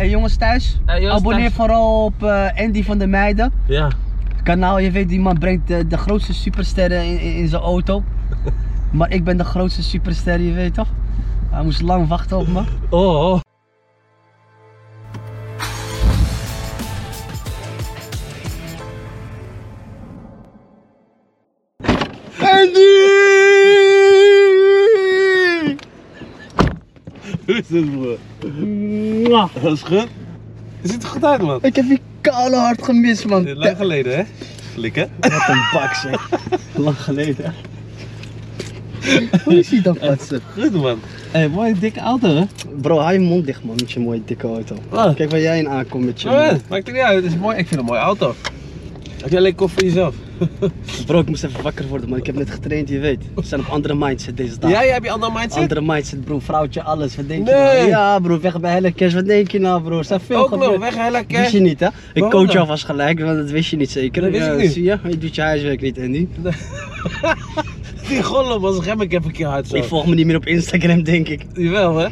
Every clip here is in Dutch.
Hey jongens thuis, Hey, jongens abonneer thuis. vooral op eh, Andy van der Meijden. Ja. Kanaal, je weet die man brengt de, de grootste supersterren in, in, in zijn auto. maar ik ben de grootste superster, je weet toch? Hij moest lang wachten op me. Oh, oh. Andy! Hoe is het, broer? Dat is goed. Je ziet er goed uit, man. Ik heb je koude hard gemist man. Lang geleden, hè? Flikken. Wat een bak zeg. Lang geleden. Hoe is hij dan patsen? Goed, man. Hé, hey, mooie dikke auto, hè? Bro, hou je mond dicht man met je mooie dikke auto. Wat? Kijk waar jij in aankomt met je Oh, ja, maakt er niet uit. Het is mooi. Ik vind het een mooie auto. Heb jij alleen koffie voor jezelf? Bro, ik moest even wakker worden man. Ik heb net getraind, je weet. We zijn op andere mindset deze dag. Ja, jij hebt je andere mindset? Andere mindset bro, vrouwtje, alles. Wat denk je Nee. nou? Ja bro, weg bij Helle Cash. Wat denk je nou bro? Er zijn veel Ook nog, weg hè, lekker. Wist je niet hè? Ik Waarom coach jou vast gelijk, want dat wist je niet zeker. Dat wist Ja, ik niet. Zie je? Je doet je huiswerk niet Andy. Die gollen was rem ik even een keer hard zo. Ik volg me niet meer op Instagram denk ik. Jawel, hè?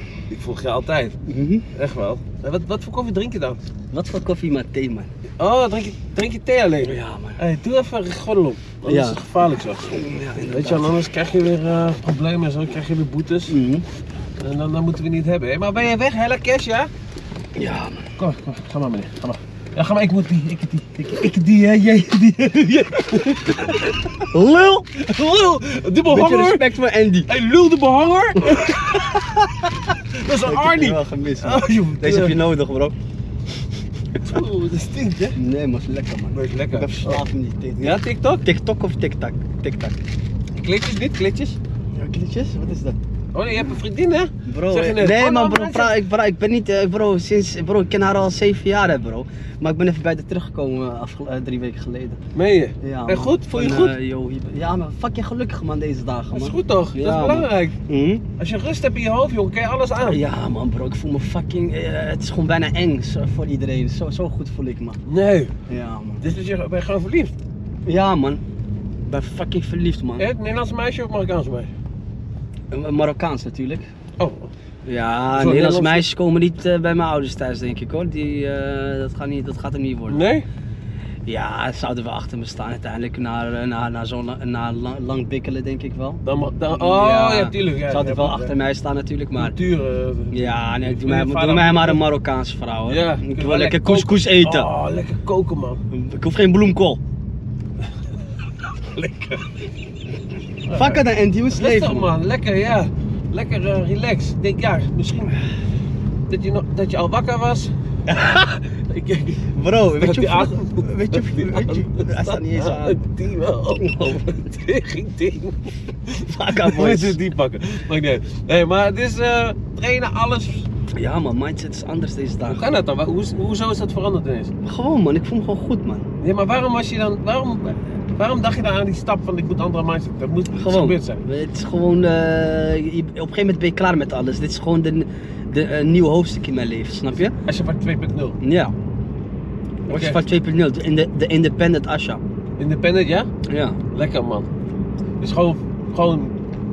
Volg je altijd. Mhm. Echt wel. Wat, wat voor koffie drink je dan? Wat voor koffie maar thee man. Oh, drink je, drink je thee alleen? Ja man. Hey, doe even een gordel op. Anders Ja. is het gevaarlijk zo. Ja, Weet je, anders krijg je weer eh, problemen en zo, krijg je weer boetes. Mhm. En dan, dan moeten we niet hebben. Maar ben je weg, Hella Cash, ja? Ja man. Kom, kom, ga maar meneer, ga maar. Ja, ga maar, ik moet die, ik die, ik, ik die, hè, jij die, jij. Lul! Lul, de Beetje behanger. respect voor Andy. Hey, lul de behanger. Dat is een Ik heb Arnie. wel gemist man. Oh, joh. Deze heb je nodig bro. Oeh, dat stinkt, hè? Nee man, is lekker man. Maar is lekker. Ik ben verslaafd aan die. Ja, TikTok? TikTok of TikTok? TikTok. Klitjes niet, klitjes? Ja, klitjes? Wat is dat? Oh, je hebt een vriendin, hè? Bro, Zeg je net, nee oh, man nou, bro, ik, bro, ik ben niet, eh, bro, sinds, bro, ik ken haar al zeven jaar hè bro. Maar ik ben even bij haar teruggekomen eh, eh, drie weken geleden. Meen je? Ja, En man. goed? Voel je goed? eh, yo, je- ja maar fuck je gelukkig man deze dagen man. Dat is goed toch? Ja, dat is man. belangrijk. Mhm. Als je rust hebt in je hoofd, jongen, kan je alles aan. Ja man bro, ik voel me fucking, eh, het is gewoon bijna eng zo- voor iedereen. Zo, zo goed voel ik me. Nee. Ja man. Dit is je, ben je gewoon verliefd. Ja man. Ik ben fucking verliefd man. Eh, Nederlandse meisje of Marokkaanse meisje? Een Marokkaans natuurlijk. Oh. Ja, Nederlandse meisjes komen niet eh, bij mijn ouders thuis denk ik hoor. Die, eh, dat, gaat niet, dat gaat er niet worden. Nee? Ja, ze zouden wel achter me staan uiteindelijk na, eh, na, na zo'n la- na lang, lang bikkelen denk ik wel. Dan, dan, oh ja, tuurlijk. Ja, zouden ja, wel ja. achter mij staan natuurlijk, maar... Natuur. Ja, nee, doe mij, doe mij maar een Marokkaanse vrouw hoor. Ja, ik wil lekker couscous eten. Oh, lekker koken man. Ik hoef geen bloemkool. Lekker. Het dan hoe het Rustig leven man, lekker ja. Lekker eh, relax. Ik denk ja, misschien dat je, nog, dat je al wakker was. Bro, weet je Die hoe vroeg- weet je, Die hoe- weet je, hij staat niet eens aan. Die wel. Oh. Tegen ding. Fuck out, Moet je boys. die pakken. Niet uit. Nee, maar het is eh, trainen, alles. Ja man, mindset is anders deze Hoe dagen. kan dat dan? Hoe, hoezo is dat veranderd ineens? Gewoon man, ik voel me gewoon goed man. Ja, maar waarom was je dan, waarom, waarom dacht je dan aan die stap van ik moet andere mindset? Dat moet Gewoon. gebeurd zijn. Het is gewoon, eh, je- op een gegeven moment ben je klaar met alles. Dit is gewoon de, de eh, nieuwe hoofdstuk in mijn leven, snap je? Als je van 2.0. Ja. Als je van 2.0, de, de, de independent Asha. Independent, ja? Ja. Lekker man. Dus gewoon, gewoon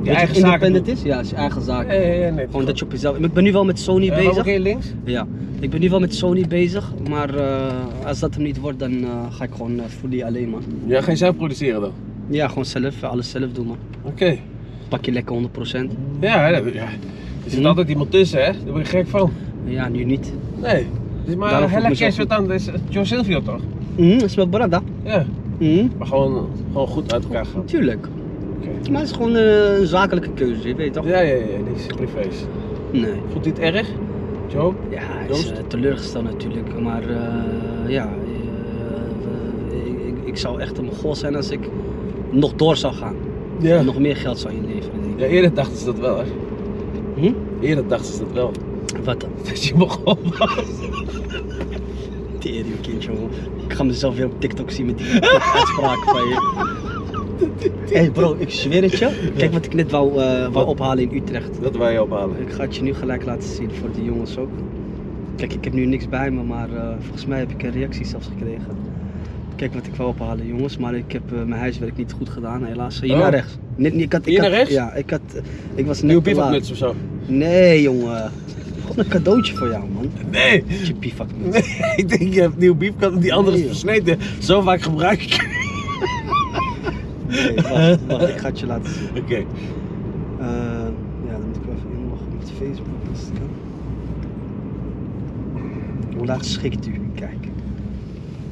je je eigen wat zaken independent doen. is? Ja, is je eigen zaak. Ja, ja, ja, nee. Gewoon dat je op jezelf... Ik ben nu wel met Sony Eh, waarom bezig. geen links? Ja. Ik ben nu wel met Sony bezig, maar eh, als dat hem niet wordt, dan eh, ga ik gewoon uh, fully alleen man. Ja, ga je zelf produceren dan? Ja, gewoon zelf, eh, alles zelf doen man. Oké. Pak je lekker 100%. Ja, ja, ja. Er zit Hm. altijd iemand tussen, hè? Daar word je gek van. Ja, nu niet. Nee. Dus maar zo Cash goed. wat dan? Dat is Joe Silvio toch? Mhm, is mijn brada. Ja. Mhm, Maar gewoon, gewoon goed uit elkaar gaan. tuurlijk. Maar het is gewoon eh, een zakelijke keuze, je weet toch? Ja, ja, ja, niks privé's. Nee. Vond het erg? Joe? Ja, hij is eh, teleurgesteld natuurlijk, maar eh, ja, ik, ik, zou echt een goal zijn als ik nog door zou gaan. Ja. En nog meer geld zou inleveren, denk ik. Ja, eerder dachten ze dat wel, hè? Hm? Eerder dachten ze dat wel. Wat dan? Dat je begon was. Tering kindje, jongen. Ik ga mezelf weer op TikTok zien met die uitspraak van je. Hé hey bro, ik zweer het je. Kijk wat ik net wou, eh, wou Wat? ophalen in Utrecht. Dat wij je ophalen. Ik ga het je nu gelijk laten zien voor die jongens ook. Kijk, ik heb nu niks bij me, maar eh, volgens mij heb ik een reactie zelfs gekregen. Kijk wat ik wou ophalen, jongens, maar ik heb eh, mijn huiswerk niet goed gedaan, helaas. Hier Oh. naar rechts. Net, ik had, ik Hier had, naar rechts? Ja, ik had, ik was laat. bivakmuts of zo. Nee, jongen. toch een cadeautje voor jou, man. Nee. Je bivak Nee, ik denk je hebt nieuw en die andere is Nee, joh. versneden. Zo vaak gebruik ik. Nee, wacht, wacht, ik ga het je laten zien. Oké. Eh, ja, dan moet ik wel even inloggen met Facebook. Als het kan. Hoe laat schikt u? Kijk.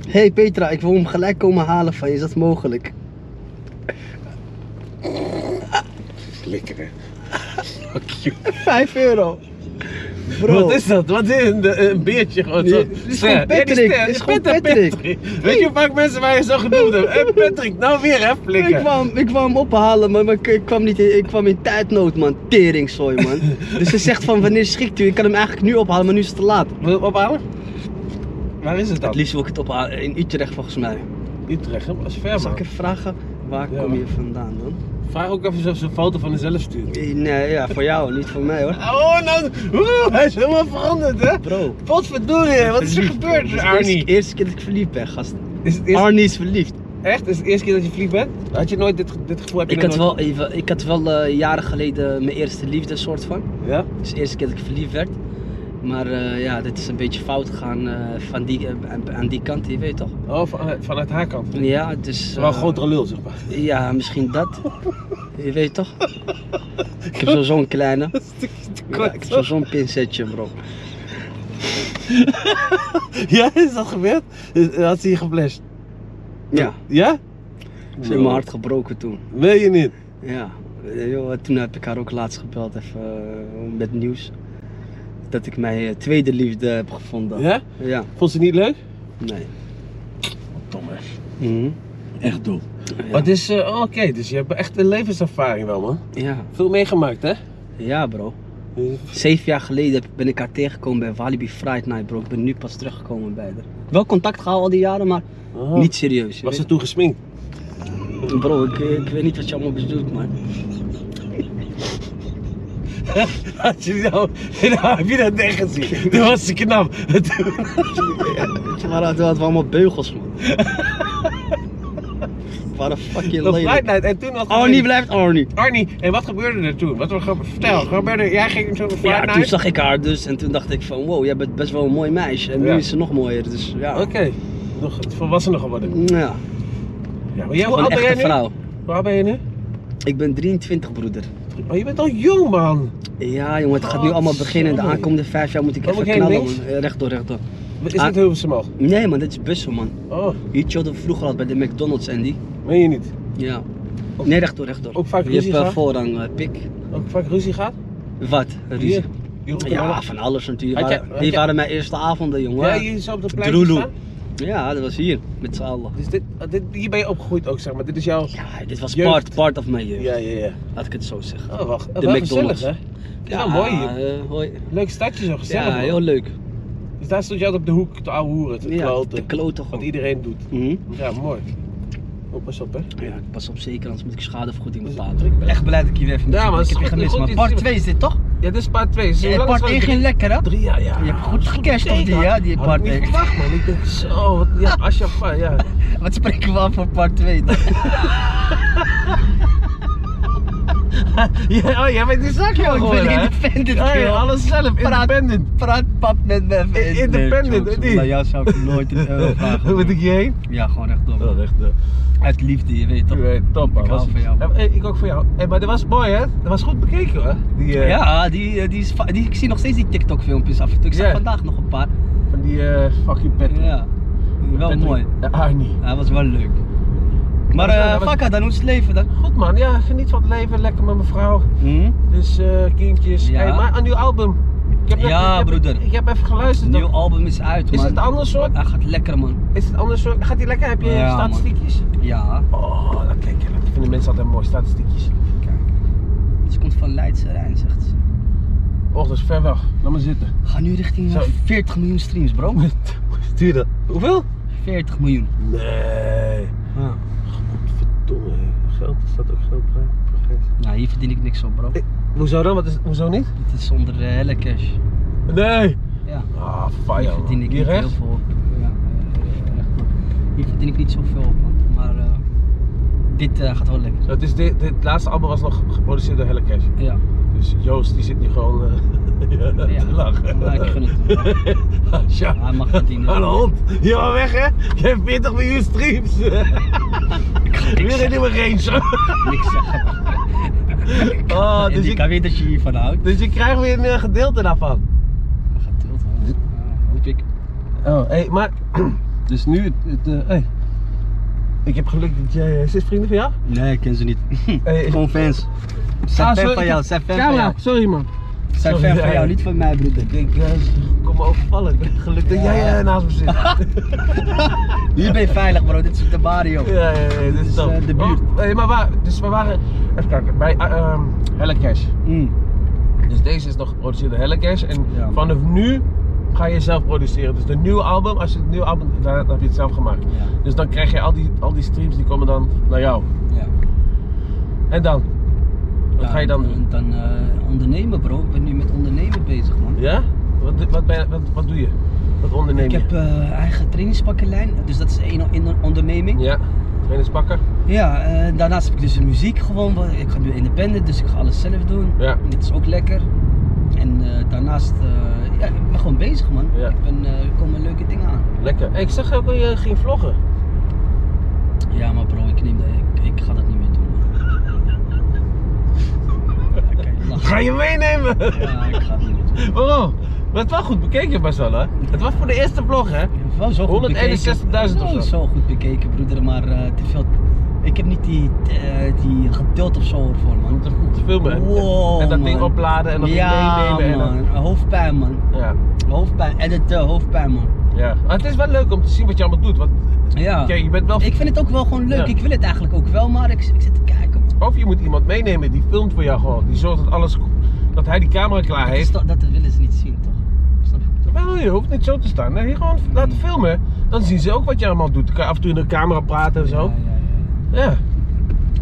Hey Petra, ik wil hem gelijk komen halen van je. Is dat mogelijk? Lekker hè. Fuck you. 5 euro. Bro. Wat is dat? Wat is een, een beertje gewoon Nee, zo? dit is Ja, die Patrick. ster. Is Ik Patrick. Weet je hoe vaak mensen mij zo genoemd hebben? Hé Patrick, nou weer hè, Ik flikker. kwam, ik kwam hem ophalen, maar, maar ik, ik kwam niet in, ik kwam in tijdnood, man. Teringzooi, man. dus ze zegt van wanneer schikt u? Ik kan hem eigenlijk nu ophalen, maar nu is het te laat. Wil je hem ophalen? Waar is het dan? Het liefst wil ik het ophalen in Utrecht, volgens mij. Utrecht, hè? Dat is ver Zal ik even vragen, waar Ja, kom je vandaan dan? Vraag ook even of ze een foto van jezelf sturen. Eh, Nee, ja, voor jou, niet voor mij hoor. Oh, nou, oeh, hij is helemaal veranderd hè? Bro. Potverdorie, wat is er gebeurd, Het is de Arnie? Eerste, eerste keer dat ik verliefd ben, gast. Is het Arnie is verliefd. echt? Is het de eerste keer dat je verliefd bent? Had je nooit dit, dit gevoel? Heb je Ik had nooit- wel, even, ik had wel eh, jaren geleden mijn eerste liefde, soort van. Ja? Dus de eerste keer dat ik verliefd werd. Maar eh, ja, dit is een beetje fout gegaan eh, van die, eh, aan- die kant, je weet toch? Oh, van, vanuit haar kant. Ja, dus... Wel een grotere lul, zeg maar. Ja, misschien dat. Je weet toch? Ik heb zo- zo'n kleine. Ja, ik heb zo- zo'n pincetje, bro. Ja, is dat gebeurd? Is- Had ze je geflasht? Ja, Ja? ze heeft mijn hart gebroken toen. Wil je niet? Ja, toen heb ik haar ook laatst gebeld, even met nieuws. Dat ik mijn eh, tweede liefde heb gevonden. Ja? Ja, Vond ze niet leuk? nee. Dom hè. Mhm. Echt dom. Ja. Maar het is, eh, oh, oké, dus je hebt echt een levenservaring wel man. Ja. Veel meegemaakt hè? ja, bro. Zeven jaar geleden ben ik haar tegengekomen bij Walibi Friday Night, bro. Ik ben nu pas teruggekomen bij haar. Wel contact gehouden al die jaren, maar Oh. niet serieus. Was ze toen gesminkt? Bro, ik, ik weet niet wat je allemaal bedoelt, man. Had je nou, nou, heb je dat echt gezien? Toen was ze knap. Je, waar hadden we allemaal beugels, man. Waren fucking Op Friday lelijk. Night en toen wat Arnie blijft Arnie. Arnie, en wat gebeurde er toen? Wat was er Vertel, gebeurde, jij ging zo naar Friday Ja, toen zag ik haar dus en toen dacht ik van wow, jij bent best wel een mooi meisje. En nu Ja. is ze nog mooier, dus ja. Oké, nog volwassener geworden. Ja, Ja, maar jij, hoe oud ben jij nu? vrouw. Oud ben je nu? Ik ben 23 broeder. Oh, je bent al jong man. Ja jongen, het gaat nu allemaal beginnen. De aankomende vijf jaar moet ik Waar even knallen man. Rechtdoor, rechtdoor. Is Ah. dit Hilversum al? Nee man, dit is bussen man. Oh, Hier chillde we vroeger al bij de McDonald's Andy. meen je niet? Ja. Nee, rechtdoor, rechtdoor. Ook vaak Je ruzie hebt eh, gehad? voorrang, eh, pik. Ook vaak ruzie gaat? Wat? Ruzie? Ja, van alles natuurlijk. Die waren mijn eerste avonden, jongen. Ja, hier zo op de plein staan? Ja, dat was hier, met z'n allen. Dus dit, dit, hier ben je opgegroeid ook, zeg maar. Dit is jouw... Ja, dit was Jeugd. part, part of my jeugd. Ja, ja, ja. Laat ik het zo zeggen. Oh, wacht. Oh, De wel McDonald's. gezellig, hè? Wel mooi hier. eh, hoi. Leuk stadje zo, gezellig. Ja, man. heel leuk. Dus daar stond je altijd op de hoek te ouwe hoeren, te Ja, kloten. de kloten Wat gewoon. iedereen doet. Mhm. Ja, mooi. Oh, pas op, hè. Ja, pas op zeker, anders moet ik schadevergoeding Dus- betalen. Ik ben echt blij dat ik hier weer even Ja, maar ik het is heb je goed- gemist. goed Maar iets part te- 2 is dit toch? Ja, dit is part 2. Dus hoe Ja, lang part het? 1 ging lekker hè? Drie jaar, ja. Je hebt goed gecashed op die, ja, die part ik niet 1. verwacht, man. Ik denk zo, ja, Ashafa, ja. Wat spreken we af voor part 2 dan? ja. Oh, jij bent die zakje Yo, ik ben independent, Ja, ja, joh. alles zelf, Praat- independent. Praat pap met me even. Independent, of niet? Bij jou zou ik nooit een euro vragen. Hoe moet ik je heen? Ja, gewoon rechtdoor. Oh, echt, uh, Uit liefde, je weet toch? top, man. Ik Was- van jou, eh, ik ook van jou. Hey, maar dat was mooi, hè? Dat was goed bekeken, hoor. Die, eh, Ja, die, eh, die is, die, ik zie nog steeds die TikTok filmpjes af en toe. Ik zag vandaag nog een paar. Van die eh, fucking pet. Ja, wel mooi. Ja, Arnie. Hij was wel leuk. Maar eh Fakka, dan hoe is het leven dan? Goed man, ja, geniet van het leven, lekker met mijn vrouw. Hm? Dus eh, kindjes. Ja. Hey, maar een nieuw album. Ik heb net- Ja, ik heb- broeder. Ik heb even geluisterd. Het nieuwe album is uit, Is het anders soort? Hij gaat lekker, man. Is het anders soort? Gaat hij lekker? Heb je Ja, man. statistiekjes? Ja. Oh, dat kijk je. Dat vinden mensen altijd mooi, statistiekjes. Kijk. Ze komt van Leidse Rijn, zegt ze. Och, dat is ver weg. Laat maar zitten. Ga nu richting Zo. eh, 40 miljoen streams, bro. Stuur dat. Hoeveel? 40 miljoen. Nee. Ja. Godverdomme. Geld, er staat ook geld bij. Vergeet. Nou, hier verdien ik niks op, bro. Eh, Hoezo dan? Wat is, hoezo niet? Dit is zonder uh, helle cash. Nee. Ja. Ah, Hier fire. verdien ik Hier niet heel veel op. Ja, eh, recht, man. Hier verdien ik niet zoveel op, man. Maar eh, dit gaat wel lekker. Het, is dit, dit laatste album was nog geproduceerd door Helle Cash. Ja. Dus Joost die zit nu gewoon. Ja, dat Ja. te lachen. Maar ik gun het hem. Ja. Hij mag verdienen. De hond. Je gaat weg hè? Je hebt 40 miljoen streams. Weer een nieuwe range. Niks zeggen. Oh, en dus weer dat je hiervan houdt. dus je krijgt weer een eh, gedeelte daarvan. Hoor. Ja, hoop ik. Oh, hé, maar. Dus nu het. het eh, hey. Ik heb geluk dat jij. Is dit vrienden van jou? Nee, ik ken ze niet. Hey. Gewoon fans. Ze zijn Ah, fan van ik jou, zijn fan van Camera, jou. sorry man. Zijn fan van jou, niet van mij, broeder. Ik denk, ze kom me overvallen. Ik ben geluk dat jij eh, naast me zit. Hier ben je veilig, bro. Dit is de Mario. Ja, ja, ja, dit is, eh, de buurt. Oh, maar waar, dus we waren, even kijken, bij uh, um, Helle Cash. Mm. Dus deze is nog geproduceerd door Helle Cash. En Ja, vanaf nu ga je zelf produceren. Dus de nieuwe album, als je het nieuwe album, dan heb je het zelf gemaakt. Ja. Dus dan krijg je al die, al die streams, die komen dan naar jou. Ja. En dan? Wat Ja, ga je dan doen? Dan eh, ondernemen, bro. Ik ben nu met ondernemen bezig, man. Ja? Wat, wat, ben je, wat, wat doe je? Wat onderneem Ik je? heb eh, eigen trainingspakkenlijn, dus dat is één onderneming. Ja, trainerspakken? Ja, eh, daarnaast heb ik dus muziek gewoon. wat- Ik ga nu independent, dus ik ga alles zelf doen. Ja. Dit is ook lekker. En eh, daarnaast, eh, ja, ik ben gewoon bezig, man. Ja. Ik ben, eh, er komen leuke dingen aan. Lekker. Hey, ik zag ook dat je ging vloggen. Ja, maar bro, ik neem dat, ik, ik ga dat niet meer doen, man. Ja, kan je lachen. Ga je meenemen? Ja, ik ga het niet doen. Waarom? Maar het was goed bekeken best wel hè? Het was voor de eerste vlog hè? Ik heb wel zo goed 161.000 bekeken. of zo. Nee, zo goed bekeken, broeder, maar eh, te veel. Ik heb niet die, eh, die geduld of zo ervoor, man. te, te filmen. Wow, en dat man. ding opladen en dat ding ja, meenemen. En dan, man. Hoofdpijn, man. ja, Hoofdpijn, editen, hoofdpijn, man. ja. Maar het is wel leuk om te zien wat je allemaal doet. Want Ja. kijk, je bent wel... Ik vind het ook wel gewoon leuk. Ja. Ik wil het eigenlijk ook wel, maar ik, ik zit te kijken, man. Of je moet iemand meenemen die filmt voor jou gewoon. Die zorgt dat alles... Dat hij die camera klaar Dat, is heeft. toch- dat willen ze niet zien, toch? Snap je? Wel, je hoeft niet zo te staan. Nee, gewoon laten filmen. Dan zien ze ook wat je allemaal doet. Dan kan je af en toe in de camera praten en zo. Ja, ja, ja, ja.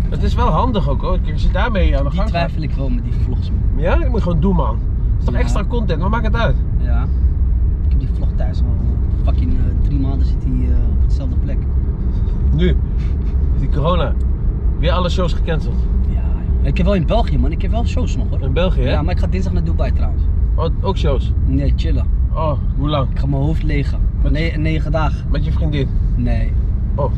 Het is wel handig ook hoor. Als je daarmee aan de Die gang gaat. twijfel ik wel met die vlogs, man. Ja, dat moet je gewoon doen man. Het is toch Ja. extra content, maar maakt het uit. Ja. Ik heb die vlog thuis al fucking eh, drie maanden zit hij eh, op hetzelfde plek. Nu, die corona. Weer alle shows gecanceld. Ja. Ik heb wel in België, man. Ik heb wel shows nog, hoor. In België, hè? Ja, maar ik ga dinsdag naar Dubai trouwens. Oh, ook shows. Nee, chillen. Oh, hoe lang? Ik ga mijn hoofd legen. Met- Nee, negen dagen. Met je vriendin? Nee. Oh,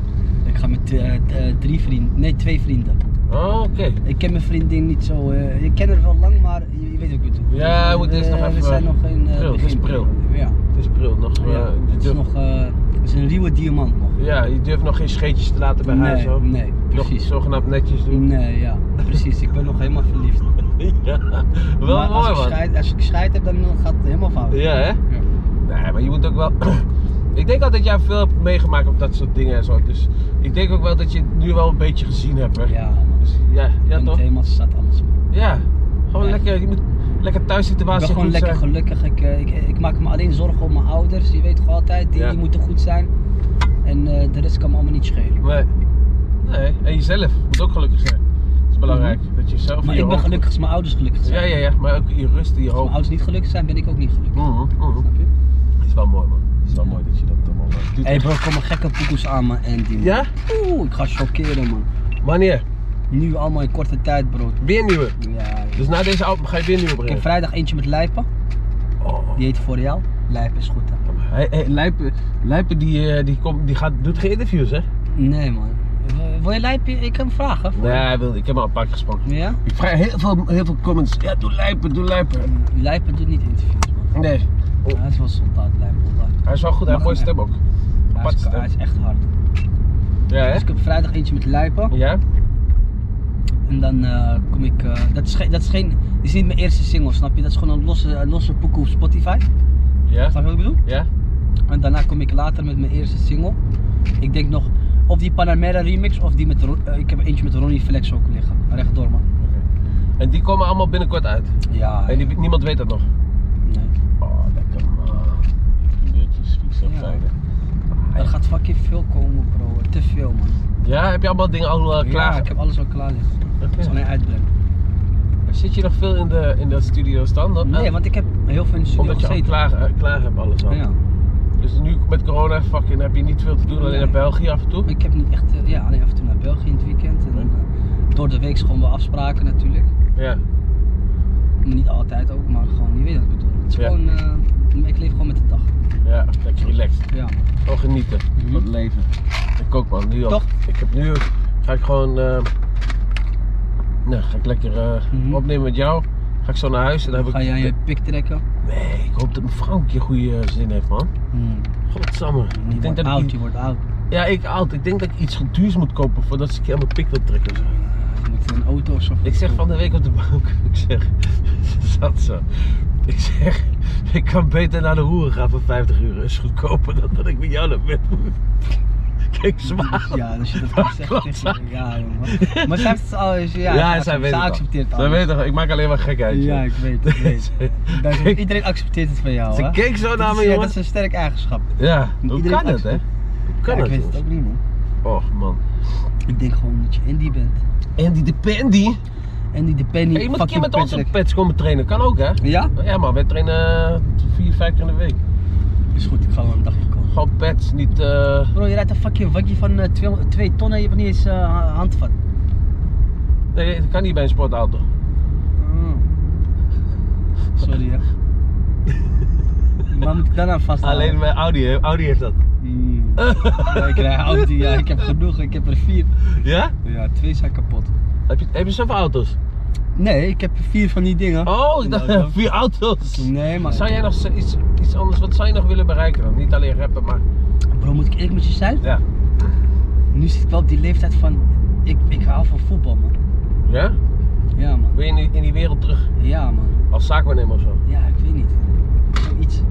Ik ga met eh, eh, drie vrienden. Nee, twee vrienden. oh oké. Ik ken mijn vriendin niet zo. eh, ik ken haar wel lang, maar je, je weet wat ik bedoel. Ja, je moet eerst nog We even- zijn nog in. Pril, het is. Ja. Het is pril nog. ja. het is nog. het is een ruwe diamant. Ja, je durft nog geen scheetjes te laten bij haar nee, zo. nee, Nog precies. zogenaamd netjes doen. Nee, ja, precies. Ik ben nog helemaal verliefd. ja, wel maar mooi als ik, scheid, als ik scheid heb, dan gaat het helemaal fout. Ja, hè? Ja. Nee, maar je moet ook wel. ik denk al dat jij veel hebt meegemaakt op dat soort dingen en zo. Dus ik denk ook wel dat je het nu wel een beetje gezien hebt. Hè? Ja, man. Dus ja, ja toch? helemaal zat alles. Man. Ja. Gewoon Ja. lekker, je moet lekker thuis Ik ben situatie gewoon lekker zijn. gelukkig. Ik, eh, ik, ik maak me alleen zorgen om mijn ouders. Je weet toch altijd, die, Ja. die moeten goed zijn. En eh, de rest kan me allemaal niet schelen. Nee. Nee, en jezelf moet ook gelukkig zijn. Dat is belangrijk. Dat je zelf Mhm. Maar je ik ben hoofd- gelukkig als mijn ouders gelukkig zijn. Ja, ja, ja, maar ook in je rust in je Als mijn hoofd. ouders niet gelukkig zijn, ben ik ook niet gelukkig. Mhm, mhm. Snap je? Het is wel mooi man. Het is wel mooi dat je dat allemaal eh, doet. Hé hey bro, er komen gekke poekoes aan man, Andy man. Ja? Oeh, ik ga chockeren man. Wanneer? Nu allemaal in korte tijd bro. Weer nieuwe. Ja, ja. Dus na deze album ga je weer nieuwe Ik heb brengen. vrijdag eentje met Lijpen. Oh. Die heet voor jou. Lijpen is goed hè. Hey, hey, Lijpen, Lijpen die, eh, die, komt, die gaat, doet geen interviews hè? Nee man. Wil je Lijpen? Ik kan hem vragen. Nee, hij wil, ik heb hem al een paar keer gesproken. Ja? Ik krijg heel veel, heel veel comments. Ja, doe Lijpen, doe Lijpen. Lijpen doet niet interviews man. Nee, Ja, hij is wel soldaat Lijpen. hij is wel goed, hij heeft een mooie stem ook. Hij is, hij is echt hard. Ja, hè? Dus ik heb vrijdag eentje met Lijpen. Ja? En dan eh, kom ik. eh, dat, is geen, dat is geen. Dit is niet mijn eerste single, snap je? Dat is gewoon een losse, een losse pokoe op Spotify. Ja? Snap je wat ik bedoel? Ja? En daarna kom ik later met mijn eerste single. Ik denk nog of die Panamera remix of die met. Eh, ik heb eentje met Ronnie Flex ook liggen. Rechtdoor man. En die komen allemaal binnenkort uit. Ja. En die, niemand weet dat nog. Nee. Oh, lekker man. Vind ik zo Ja. fijn. Er gaat fucking veel komen, bro. Te veel man. Ja, heb je allemaal dingen al eh, klaar? Ja, ik heb alles al klaar liggen. Oké. Ik zal alleen uitbrengen. Zit je nog veel in de, in de studio's dan? Nee, want ik heb heel veel in de studio Omdat je al klaar, eh, klaar hebt alles al. Ja. Dus nu met corona fucking, heb je niet veel te doen, alleen Nee. naar België af en toe? Ik heb niet echt, eh, ja, alleen af en toe naar België in het weekend. En dan, eh, door de week gewoon wel afspraken natuurlijk. Ja. maar niet altijd ook, maar gewoon, je weet wat ik bedoel. Het is Ja. gewoon, ik leef gewoon met de dag. Ja, lekker relaxed. Ja. Gewoon genieten Mhm. van het leven. Ik ook man, nu al. Toch? Ik heb nu, ga ik gewoon, nou, ga ik lekker eh, Mhm. opnemen met jou. Ga ik zo naar huis en dan heb Ga ik... aan je pik trekken? Nee, ik hoop dat mijn vrouw een keer goede eh, zin heeft man. Hmm. Godsamme. Je Ik denk wordt dat oud, je wordt oud. ja, ik oud. Ik denk dat ik iets duurs moet kopen voordat ze een keer aan mijn pik wil trekken. zo. Je moet een auto of zo. Ik zeg van de week op de bank, ik zeg, ze zat zo. Ik zeg, ik kan beter naar de hoeren gaan voor 50 uur. is goedkoper dan dat ik met jou naar bed moet. Kijk, zwaar. Ja, als je dat kan zeggen. Ja, jongen. Maar zij heeft het al, ja, Ja, ze, zij weet ze het accepteert het Zij weet toch, ik maak alleen maar gekheid. Ja, ik weet het, ik weet Iedereen accepteert het van jou, Ze hè? keek zo naar me, jongen. Dat is een sterk eigenschap. Ja, hoe Iedereen kan het, hè? Hoe kan het, ik weet het ook niet, man. Och, man. Ik denk gewoon dat je Andy bent. En die de Pandy. Andy de Penny. Hey, je moet een keer fucking met ons op Patrick. pets komen trainen, kan ook, hè? Ja? Ja, maar wij trainen eh, vier, vijf keer in de week. Is goed, ik ga wel een dagje komen. Gewoon pets, niet. eh Bro, je rijdt een fucking waggie van 2 ton en je hebt niet eens eh, handvat. Nee, dat kan niet bij een sportauto. Oh. Sorry, hè. Waar moet ik dan aan vasthouden? Alleen mijn Audi? Audi heeft dat. Hmm. Ja, ik rij Audi, ja, ik heb genoeg, ik heb er vier. Ja? Ja, twee zijn kapot. Heb je, heb je zoveel auto's? Nee, ik heb vier van die dingen. Oh, ik Nou, dacht dat- vier auto's. Nee, maar. Zou jij nog iets, iets anders, wat zou je nog willen bereiken dan? Niet alleen rappen, maar. Bro, moet ik eerlijk met je zijn? Ja. Nu zit ik wel op die leeftijd van. Ik, ik hou van voetbal, man. Ja? Ja, man. Wil je in die, in die wereld terug? Ja, man. Als zaakwaarnemer of zo? Ja, ik weet niet. Zoiets.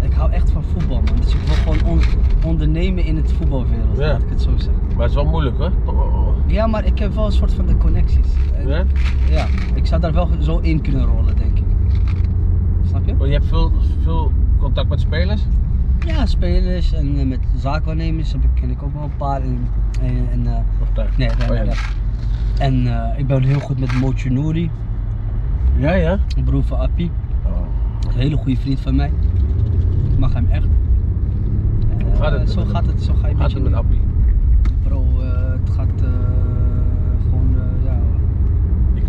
Ik hou echt van voetbal, man. Dus ik wil gewoon on- ondernemen in het voetbalwereld, Ja. laat ik het zo zeggen. Maar het is wel moeilijk hoor. Ja, maar ik heb wel een soort van de connecties. Ja? Ja, ik zou daar wel zo in kunnen rollen, denk ik. Snap je? Oh, je hebt veel, veel contact met spelers? Ja, spelers en eh, met zaakwaarnemers heb ik, ken ik ook wel een paar. En, en, en, eh, Of daar? nee, nee, nee, nee. En eh, ik ben heel goed met Mocho Nouri, Ja, ja. een broer van Appie. Oh. Een hele goede vriend van mij. Ik mag hem echt. Eh, Gaat het zo met gaat het, zo ga je een beetje het met Appie?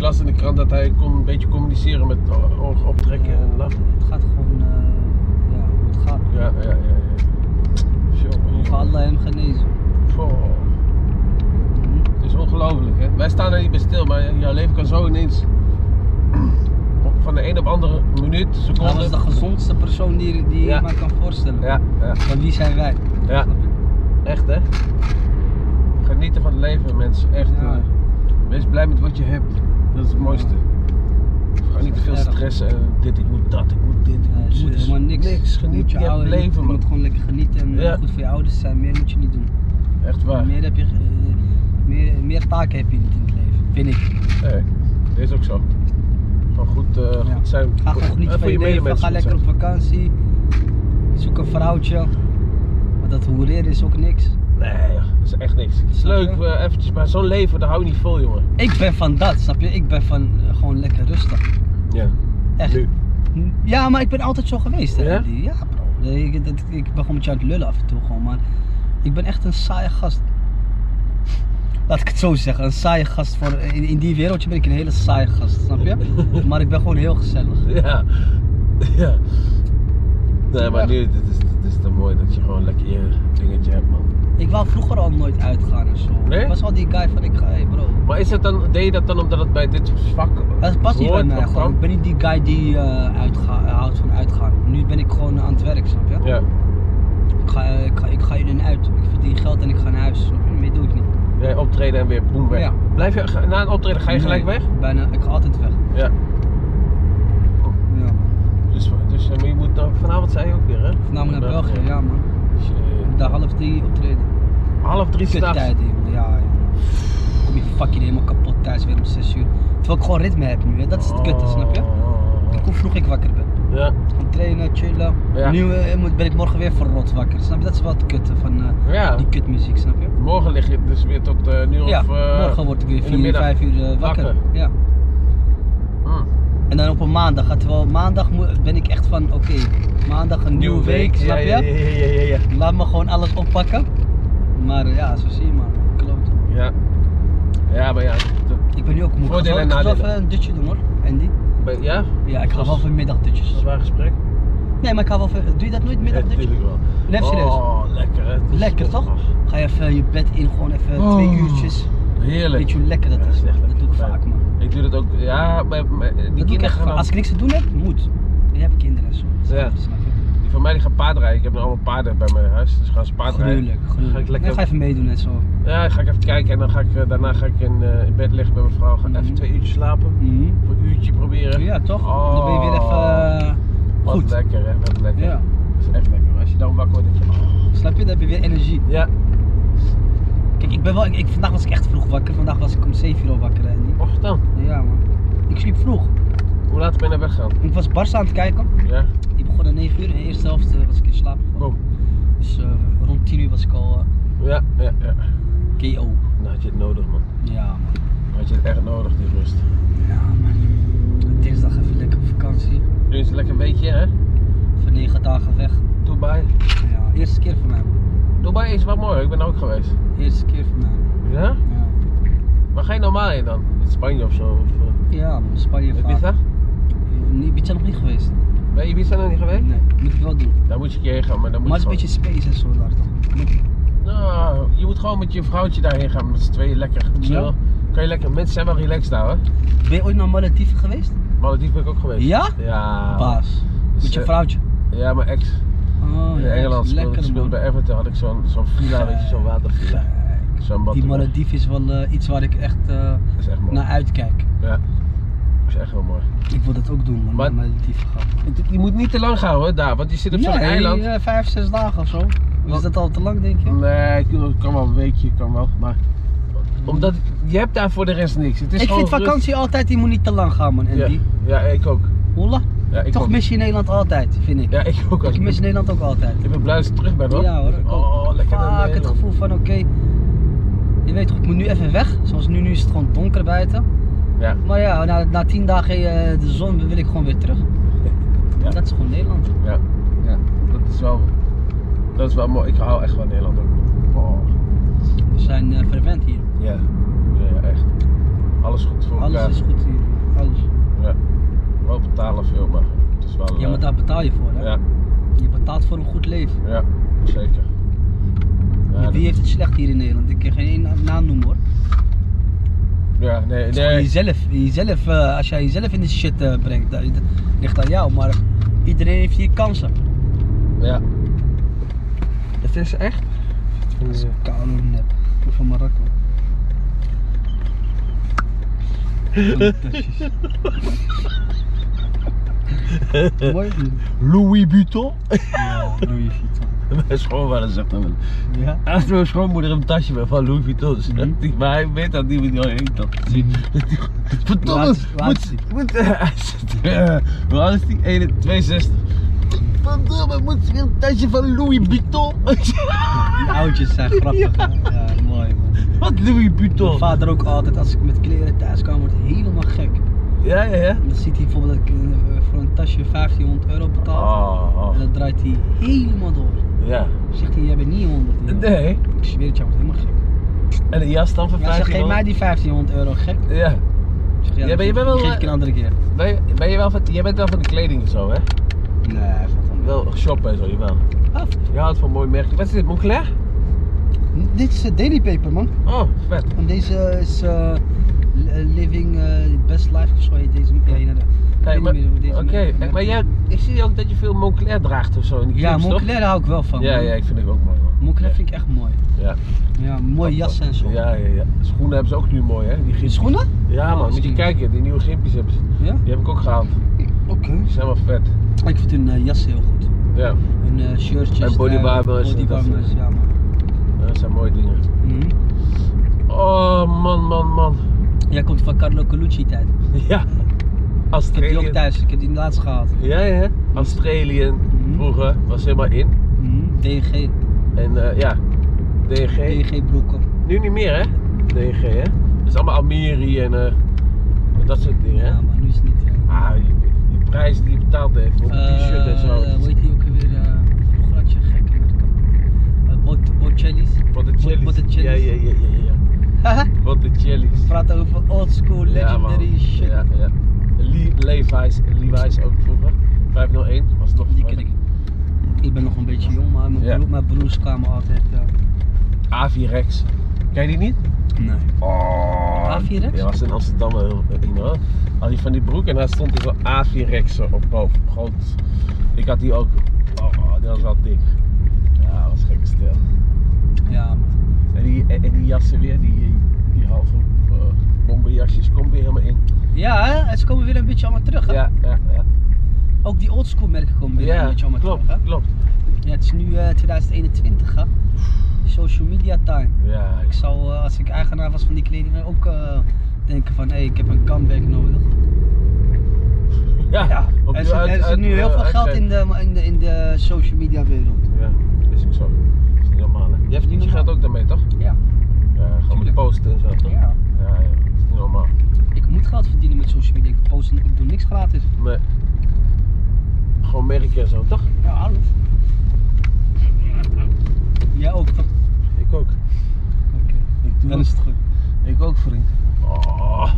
Las in de krant dat hij kon een beetje communiceren met o- oog optrekken en lachen. Het gaat gewoon, eh, ja, hoe het gaat. Ja, ja, ja. ja. Allah hem genezen. Mhm. Het is ongelooflijk hè. Wij staan er niet bij stil, maar jouw leven kan zo ineens van de een op andere minuut, seconde. was de gezondste persoon die, die Ja. je maar kan voorstellen. Ja, ja, Van wie zijn wij? ja. Echt hè. Genieten van het leven mensen, echt. Ja. eh, wees blij met wat je hebt. Dat is het mooiste. Ga niet te veel stressen en dit, ik moet dat, ik moet dit, ik moet je helemaal niks. Niks, geniet, je, hebt ouder- leven Je man. moet gewoon lekker genieten en Ja. goed voor je ouders zijn. Meer moet je niet doen. Echt waar. Meer, heb je, eh, meer, meer taken heb je niet in het leven, vind ik. Nee, dat is ook zo. Gewoon goed, eh, Ja. goed zijn. Ga gewoon Eh, genieten van je leven, medemensen ga lekker op vakantie. Zoek een vrouwtje. Maar dat hoereren is ook niks. Nee, dat is echt niks. Het is leuk, eh, eventjes, maar zo'n leven, daar hou je niet vol, jongen. Ik ben van dat, snap je? Ik ben van eh, gewoon lekker rustig. Ja. Echt. Nu. Ja, maar ik ben altijd zo geweest, hè? Ja? Ja, bro. Nee, Ik, dat- ik ben gewoon met jou aan het lullen af en toe gewoon, maar ik ben echt een saaie gast. Laat ik het zo zeggen, een saaie gast. Voor, in, in die wereldje ben ik een hele saaie gast, snap je? maar ik ben gewoon heel gezellig. Ja. Ja. Nee, maar nu, dit is, dit is mooi dat je gewoon lekker je dingetje hebt, man. Ik wou vroeger al nooit uitgaan en zo. Nee? Ik was al die guy van ik ga, hey bro. Maar is het dan, deed je dat dan omdat het bij dit vak Dat past niet bij mij gewoon. Ik ben niet die guy die eh, uitga- eh, houdt van uitgaan. Nu ben ik gewoon aan het werk, snap je? Ja. Ik, ga, ik, ga, ik ga uit. Ik verdien geld en ik ga naar huis. Snap je? Meer doe ik niet. Jij optreden en weer boem weg. Ja. Blijf je, na een optreden ga je gelijk weg? Bijna, ik ga altijd weg. Ja. Ja. Dus, dus eh, maar je moet dan, vanavond zei je ook weer, hè? Vanavond naar België, ja man. Shit. De half drie optreden. Half drie s'nachts. tijd. Ja. Kom je fucking helemaal kapot thuis weer om 6 uur. Terwijl ik gewoon ritme heb nu, hè. Dat is het kutte, snap je? Kijk hoe vroeg ik wakker ben. Ja. Gewoon trainen, chillen. Ja. Nu eh, moet- ben ik morgen weer verrot wakker. Snap je? Dat is wel het kutte van eh, Ja. die kutmuziek, snap je? Morgen lig je dus weer tot eh nu ja, of... eh, morgen word ik weer in de 4, middag 5 uur eh, wakker. wakker. Ja. Mm. En dan op een maandag, gaat terwijl maandag ben ik echt van, oké, maandag een nieuwe week, snap je? Ja, ja, ja, ja, ja. Laat me gewoon alles oppakken. Maar ja, zo zie je man. Kloot. Ja. Ja, maar ja. dat- Ik ben nu ook moe. Voordelen en ik nadelen. even een dutje doen hoor, Andy. ja? Ja, ik ga wel voor middagdutjes. Zwaar gesprek? Nee, maar ik ga wel voor... Doe je dat nooit Ja, middagdutje? natuurlijk wel. Nee, serieus. Oh, lekker hè. Lekker toch? Ga je even je bed in, gewoon even Oh. twee uurtjes. Heerlijk. Weet je hoe lekker dat Ja, is? lekker. Dat doe ik vaak man. Ik doe dat ook, ja, maar, die Dat kinderen gaan Als ik niks te doen heb, moet. Je hebt kinderen en zo. Ja. Snap je? Van mij die gaan paardrijden. Ik heb nog allemaal paarden bij mijn huis, dus gaan ze paardrijden. Gruwelijk, Ga ik lekker- ga even meedoen en zo. Ja, ga ik even kijken en dan ga ik, eh, daarna ga ik in, eh, in bed liggen bij mijn vrouw. Ga Mhm. even twee uurtjes slapen. Mhm. Voor een uurtje proberen. Ja, toch? Oh. Dan ben je weer even eh, Wat goed. lekker hè, wat lekker. Ja. Dat is echt lekker. Als je dan wakker wordt, denk je, oh. Snap je? Dan heb je weer energie. Ja, Kijk, ik ben wel, ik, vandaag was ik echt vroeg wakker. Vandaag was ik om 7 uur al wakker. Och dan. Ja man. Ik sliep vroeg. Hoe laat ben je naar bed gaan? Ik was Barça aan het kijken. Ja, Die begon om 9 uur. In de eerste helft eh, was ik in slaap gevallen. boom. Dus eh, rond 10 uur was ik al Ja, ja, ja. eh, KO. Dan had je het nodig man. Ja man. Dan had je het echt nodig, die rust. Ja man. Dinsdag even lekker op vakantie. Nu is het lekker een beetje hè. Voor 9 dagen weg. Dubai. Ja, eerste keer voor mij. Dubai is wel mooi, ik ben er ook geweest. Eerste keer voor mij. Ja? Ja. Waar ga je normaal heen dan? In Spanje of zo? Of, eh, Ja man, Spanje vaak. Eh, Ibiza nog niet geweest. Ben je Ibiza nog niet geweest? Nee, moet ik wel doen. Daar moet je een keer heen gaan, maar dan moet Maar het je is een beetje space en zo daar toch? Moet- Nou, je moet gewoon met je vrouwtje daarheen gaan, met z'n tweeën lekker chill. Ja. Kan je lekker, mensen wel relaxed daar hoor. Ben je ooit naar Malediven geweest? Malediven ben ik ook geweest. Ja? Ja. Baas. Dus, Met je eh, vrouwtje? Ja, mijn ex. Oh, in ja, Engeland speelde, bij Everton, had ik zo'n zo'n villa, weet je, zo'n watervilla. Zwembad Die. Malediven is wel eh, iets waar ik echt eh, echt naar uitkijk. Ja. Is echt heel mooi. Ik wil dat ook doen, man. Maar- gaan. Het- Je moet niet te lang gaan hoor, daar, want je zit op zo'n nee, eiland. eh, vijf, zes dagen of zo. Is Wat? dat al te lang, denk je? Nee, het kan- wel een weekje, kan wel. Maar omdat je hebt daar voor de rest niks. Het is ik vind vakantie altijd, die moet niet te lang gaan, man. En rust. die? Ja, ja, ik ook. Holla? Ja, ik Toch ook. mis je Nederland altijd, vind ik. Ja, ik ook. Ik mis Nederland ook altijd. Ik ben blij dat ik terug ben hoor. Ja hoor, ik ook. Oh, lekker naar Vaak het gevoel van oké, je weet toch, ik moet nu even weg. Zoals nu, nu is het gewoon donker buiten. Ja. Maar ja, na, na tien dagen eh, de zon wil ik gewoon weer terug. Ja. Dat is gewoon Nederland. Ja. ja, dat is wel, dat is wel mooi. Ik hou echt van Nederland ook. Oh. We zijn eh, verwend hier. Ja. echt. Alles goed voor Alles elkaar. is goed hier. Alles. Ja. Wel betalen veel, maar het is wel... Ja, maar eh, daar betaal je voor hè. ja, Je betaalt voor een goed leven. ja, zeker. Ja, Wie heeft het slecht hier in Nederland? Ik kan geen één naam noemen hoor. Ja, nee, Het gewoon jezelf, jezelf eh, als jij jezelf in de shit eh, brengt, dat, dat ligt aan jou. Maar iedereen heeft hier kansen. Ja. Dat is echt? Dat is koude nep. Van Marokko. Louis Vuitton? Ja, Louis Vuitton. Mijn schoonvader zegt dan wel. Ja. Als mijn schoonmoeder een tasje met van Louis Vuitton Mhm. die- Maar hij weet dat die niet heet dat te zien. Verdomme, Laat- laat moet, moet, eh, hoe oud is die? 1, 62. Verdomme, moet weer een tasje van Louis Vuitton. Die oudjes zijn grappig. Ja, mooi man. Wat Louis Mijn Vuitton? vader ook altijd, als ik met kleren thuis kwam, wordt helemaal gek. Ja, ja, ja. Dan ziet hij bijvoorbeeld dat ik eh, voor een tasje 1500 euro betaal. Oh, oh. En dan draait hij helemaal door. Ja. Zegt hij, jij bent niet 100 euro. Nee. Ik zweer het, jij wordt helemaal gek. En een jas dan van Ja, zeg, 15 geef mij die 1500 euro, gek. Ja. Ik Zeg, Ja, maar je bent wel, geef ik eh, een andere keer. Ben je, ben je wel van, jij bent wel van de kleding en zo, hè? Nee, valt wel. Shoppen en zo, jawel. Ah, Je houdt van mooi merk. Wat is dit, Moncler? dit is eh, Daily Paper, man. Oh, vet. En deze is eh, li- Living Best Life of zo heet deze. Ja, maar, Oké, eh, maar jij, ik zie ook dat je veel Moncler draagt of zo in die Ja, clubs? Moncler daar hou ik wel van. Ja, man. ja, ik vind het ook mooi, man. Moncler Ja. vind ik echt mooi. Ja. Ja, mooie jassen en zo. Ja, ja, ja. Schoenen hebben ze ook nu mooi, hè? Die gimpjes. schoenen? Ja, man. Oh, Moet je kijken. Die nieuwe gimpjes hebben ze. Ja? Die heb ik ook gehaald. Oké. Die zijn wel vet. Ik vind hun uh, jassen heel goed. Ja. Hun eh, shirtjes. En bodywarmers en dat Bodywarmers, soort- ja man. Ja, Dat zijn mooie dingen. Mhm. Oh, man, man, man. Jij komt van Carlo Colucci tijd. Ja. Ik heb die ook thuis, ik heb die laatst gehaald. Ja, ja. Australië Mhm. vroeger was helemaal in. Mhm. DNG. En eh, ja, DNG. DNG broeken. Nu niet meer, hè? DNG, hè? Is allemaal Amiri en eh, dat soort dingen, hè? Ja maar nu is het niet. eh, Ah, die, die prijs die je betaald heeft voor een t-shirt en zo. hoe heet die ook weer? vroeger had je gekke. Uh, Bot Bocelli's. Botticelli's. Botticelli's. Ja, ja, ja, ja, ja. Botticelli's. We praten over old school Ja, legendary shit. Ja, ja. Le- Levi's, Levi's ook vroeger. 501 was toch Die ken ik. Ik ben nog een beetje jong, maar mijn, Ja. broer- mijn broers kwamen altijd. A4 Rex. Ken je die niet? nee. Oh. A4 Rex? Ja, was in Amsterdam heel in hoor. Had hij van die broek en daar stond er zo'n A4 Rex op boven. Groot. Ik had die ook. Oh, die was wel dik. Ja, dat was gekke stil. Ja. En die, en, en die jassen weer, die, die halve uh, bomberjasjes, komt weer helemaal in. Ja, hè? En ze komen weer een beetje allemaal terug. Hè? Ja, ja, ja. Ook die oldschool merken komen weer een Ja, beetje allemaal klopt, terug. Hè? klopt. Ja, het is nu eh, 2021, hè? Social media time. Ja, Ik zou, eh, als ik eigenaar was van die kleding, ook eh, denken van hé, hey, ik heb een comeback nodig. ja. op er uit- er uit- nu heel eh, veel geld in de, in, de, in de social media wereld. Ja, is ook zo. Dat is niet normaal hè. Je geld ook daarmee toch? Ja. Ja, gewoon met posten en zo toch? ja. Ja, ja, dat is niet normaal. Ik moet geld verdienen met social media. Ik, post, ik doe niks gratis. Nee. Gewoon merken en zo toch? Ja, alles. Jij ook toch? Ik ook. Oké. Ik doe Dan is het goed. Ik ook vriend. Oh,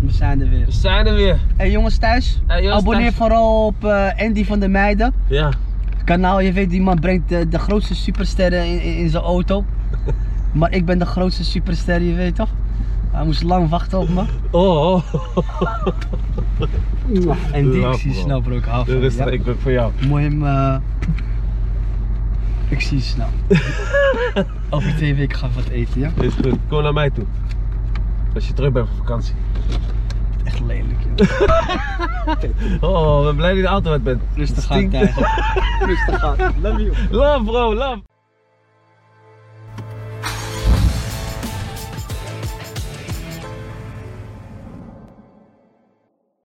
We zijn er weer. we zijn er weer. Hey jongens thuis, Hey, jongens abonneer thuis. vooral op eh, Andy van der Meijden. Ja. Kanaal, je weet die man brengt de, de grootste supersterren in, in, in zijn auto. Maar ik ben de grootste superster, je weet toch? Hij moest lang wachten op me. Oh. En die, ik zie bro. snel bro, ik hou van Dit je, is ja? ik ook voor jou. Mooi hem. eh, Ik zie je snel. Over twee weken gaan we wat eten, ja? Is goed. Kom naar mij toe. Als je terug bent van vakantie. Echt lelijk, joh. Oh, ik ben blij dat je er altijd uit bent. Rustig aan. Rustig aan. Love you. Love bro, love.